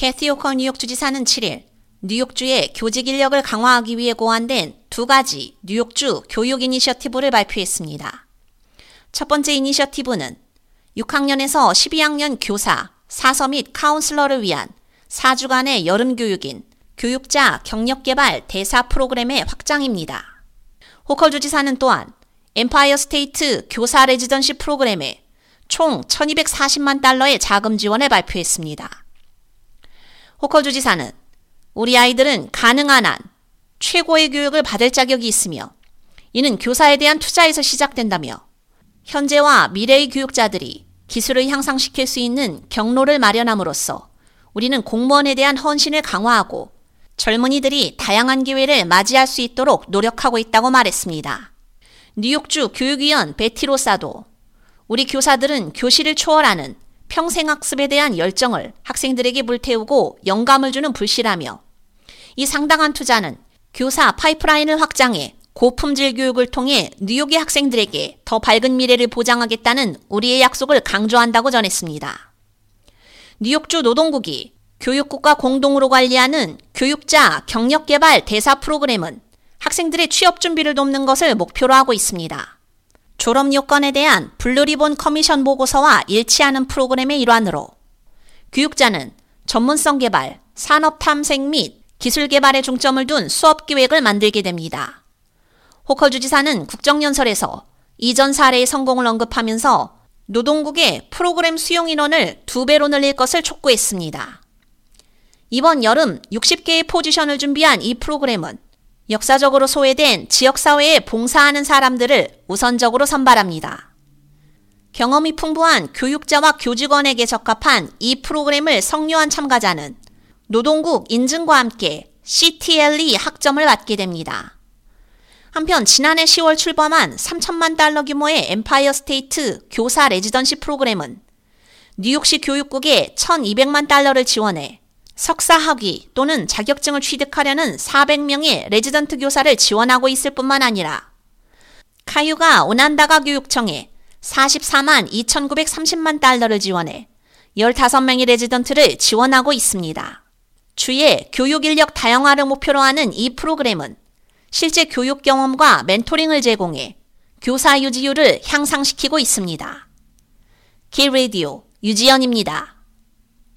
캐티 호컬 뉴욕 주지사는 7일 뉴욕주의 교직 인력을 강화하기 위해 고안된 두 가지 뉴욕주 교육 이니셔티브를 발표했습니다. 첫 번째 이니셔티브는 6학년에서 12학년 교사, 사서 및 카운슬러를 위한 4주간의 여름 교육인 교육자 경력개발 대사 프로그램의 확장입니다. 호컬 주지사는 또한 엠파이어 스테이트 교사 레지던시 프로그램에 총 1240만 달러의 자금 지원을 발표했습니다. 호컬 주지사는 우리 아이들은 가능한 한 최고의 교육을 받을 자격이 있으며 이는 교사에 대한 투자에서 시작된다며 현재와 미래의 교육자들이 기술을 향상시킬 수 있는 경로를 마련함으로써 우리는 공무원에 대한 헌신을 강화하고 젊은이들이 다양한 기회를 맞이할 수 있도록 노력하고 있다고 말했습니다. 뉴욕주 교육위원 베티로사도 우리 교사들은 교실을 초월하는 평생학습에 대한 열정을 학생들에게 불태우고 영감을 주는 불씨라며 이 상당한 투자는 교사 파이프라인을 확장해 고품질 교육을 통해 뉴욕의 학생들에게 더 밝은 미래를 보장하겠다는 우리의 약속을 강조한다고 전했습니다. 뉴욕주 노동국이 교육국과 공동으로 관리하는 교육자 경력개발 대사 프로그램은 학생들의 취업 준비를 돕는 것을 목표로 하고 있습니다. 졸업 요건에 대한 Blue Ribbon Commission 보고서와 일치하는 프로그램의 일환으로 교육자는 전문성 개발, 산업 탐색 및 기술 개발에 중점을 둔 수업 기획을 만들게 됩니다. 호컬 주지사는 국정연설에서 이전 사례의 성공을 언급하면서 노동국의 프로그램 수용 인원을 두 배로 늘릴 것을 촉구했습니다. 이번 여름 60개의 포지션을 준비한 이 프로그램은 역사적으로 소외된 지역사회에 봉사하는 사람들을 우선적으로 선발합니다. 경험이 풍부한 교육자와 교직원에게 적합한 이 프로그램을 성료한 참가자는 노동국 인증과 함께 CTLE 학점을 받게 됩니다. 한편 지난해 10월 출범한 3천만 달러 규모의 엠파이어 스테이트 교사 레지던시 프로그램은 뉴욕시 교육국에 1,200만 달러를 지원해 석사 학위 또는 자격증을 취득하려는 400명의 레지던트 교사를 지원하고 있을 뿐만 아니라 카유가 오난다가 교육청에 44만 2,930만 달러를 지원해 15명의 레지던트를 지원하고 있습니다. 주의 교육 인력 다양화를 목표로 하는 이 프로그램은 실제 교육 경험과 멘토링을 제공해 교사 유지율을 향상시키고 있습니다. 길 라디오 유지연입니다.